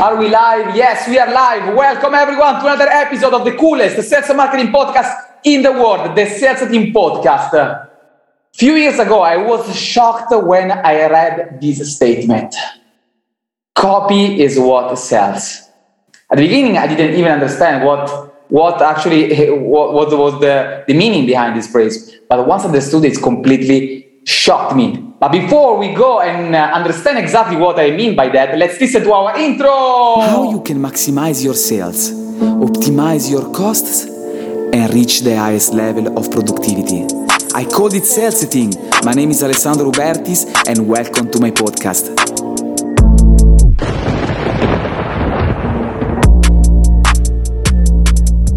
Are we live? Yes, we are live. Welcome everyone to another episode of the coolest sales marketing podcast in the world, the Sales Team Podcast. A few years ago, I was shocked when I read this statement. Copy is what sells. At the beginning, I didn't even understand what, what actually what, what was the, the meaning behind this phrase. But once I understood it, it completely shocked me. But before we go and uh, understand exactly what I mean by that, let's listen to our intro. How you can maximize your sales, optimize your costs, and reach the highest level of productivity. I called it Sales Setting. My name is Alessandro Ubertis, and welcome to my podcast.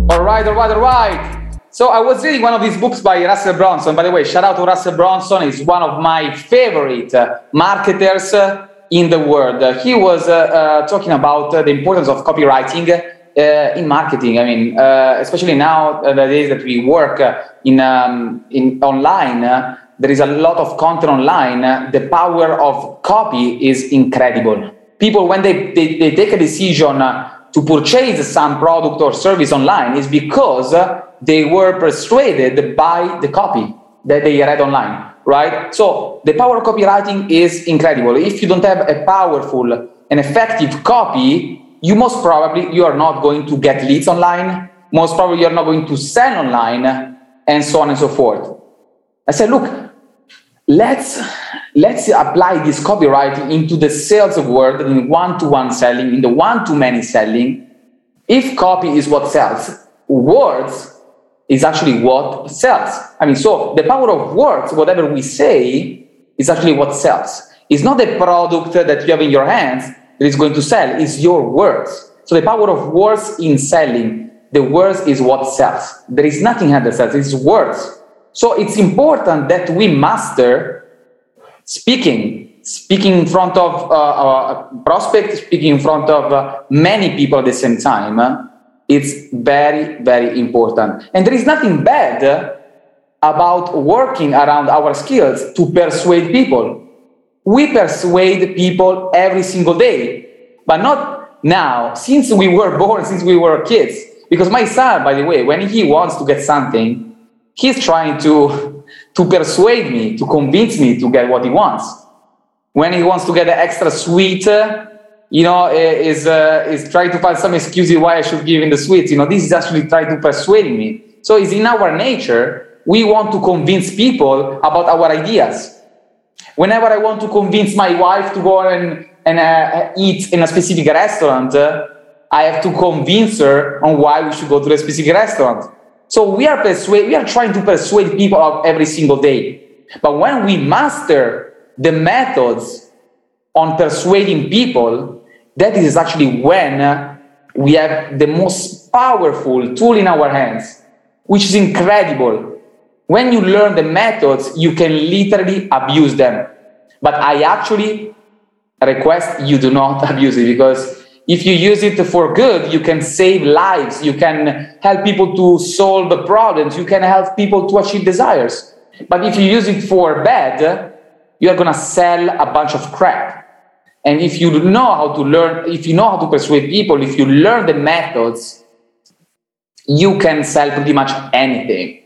All right, all right, all right. So I was reading one of these books by Russell Brunson. By the way, shout out to Russell Brunson. He's one of my favorite uh, marketers uh, in the world. Uh, he was uh, uh, talking about uh, the importance of copywriting in marketing. I mean, especially now the days that we work in um, in online. there is a lot of content online. the power of copy is incredible. People, when they, they, they take a decision to purchase some product or service online, is because they were persuaded by the copy that they read online, right? So the power of copywriting is incredible. If you don't have a powerful and effective copy, you most probably you are not going to get leads online. Most probably you're not going to sell online, and so on and so forth. I said, look, let's let's apply this copywriting into the sales world in one-to-one selling, in the one-to-many selling. If copy is what sells, words is actually what sells. I mean, so the power of words, whatever we say, is actually what sells. It's not the product that you have in your hands that is going to sell, it's your words. So the power of words in selling, the words is what sells. There is nothing else that sells, it's words. So it's important that we master speaking, speaking in front of uh, a prospect, speaking in front of uh, many people at the same time it's very, very important. And there is nothing bad about working around our skills to persuade people. We persuade people every single day, but not now, since we were born, since we were kids. Because my son, by the way, when he wants to get something, he's trying to, to persuade me, to convince me to get what he wants. When he wants to get the extra sweet, you know, is uh, is trying to find some excuse why I should give him the sweets. You know, this is actually trying to persuade me. So it's in our nature. We want to convince people about our ideas. Whenever I want to convince my wife to go and and uh, eat in a specific restaurant, uh, I have to convince her on why we should go to a specific restaurant. So we are persuade, we are trying to persuade people every single day. But when we master the methods on persuading people, that is actually when we have the most powerful tool in our hands, which is incredible. When you learn the methods, you can literally abuse them. But I actually request you do not abuse it because if you use it for good, you can save lives, you can help people to solve the problems, you can help people to achieve desires. But if you use it for bad, you are gonna sell a bunch of crap. And if you know how to learn, if you know how to persuade people, if you learn the methods, you can sell pretty much anything.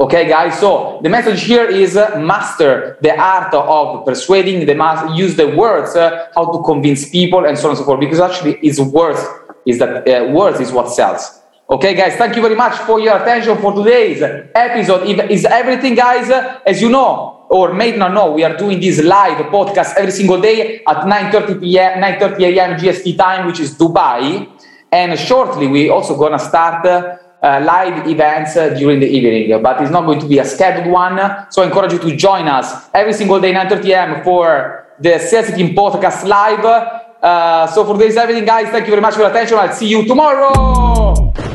Okay, guys. So the message here is uh, master the art of persuading. The mas- use the words uh, how to convince people and so on and so forth. Because actually, it's words is that uh, words is what sells. Okay, guys. Thank you very much for your attention for today's episode. Is everything, guys? As you know, or may not know, we are doing this live podcast every single day at 9.30 p.m., 9.30 a.m. GST time, which is Dubai. And shortly, we also to start uh, live events uh, during the evening, but it's not going to be a scheduled one. So I encourage you to join us every single day, 9.30 a.m. for the Sales Team podcast live. Uh, so for this everything, guys, thank you very much for your attention. I'll see you tomorrow.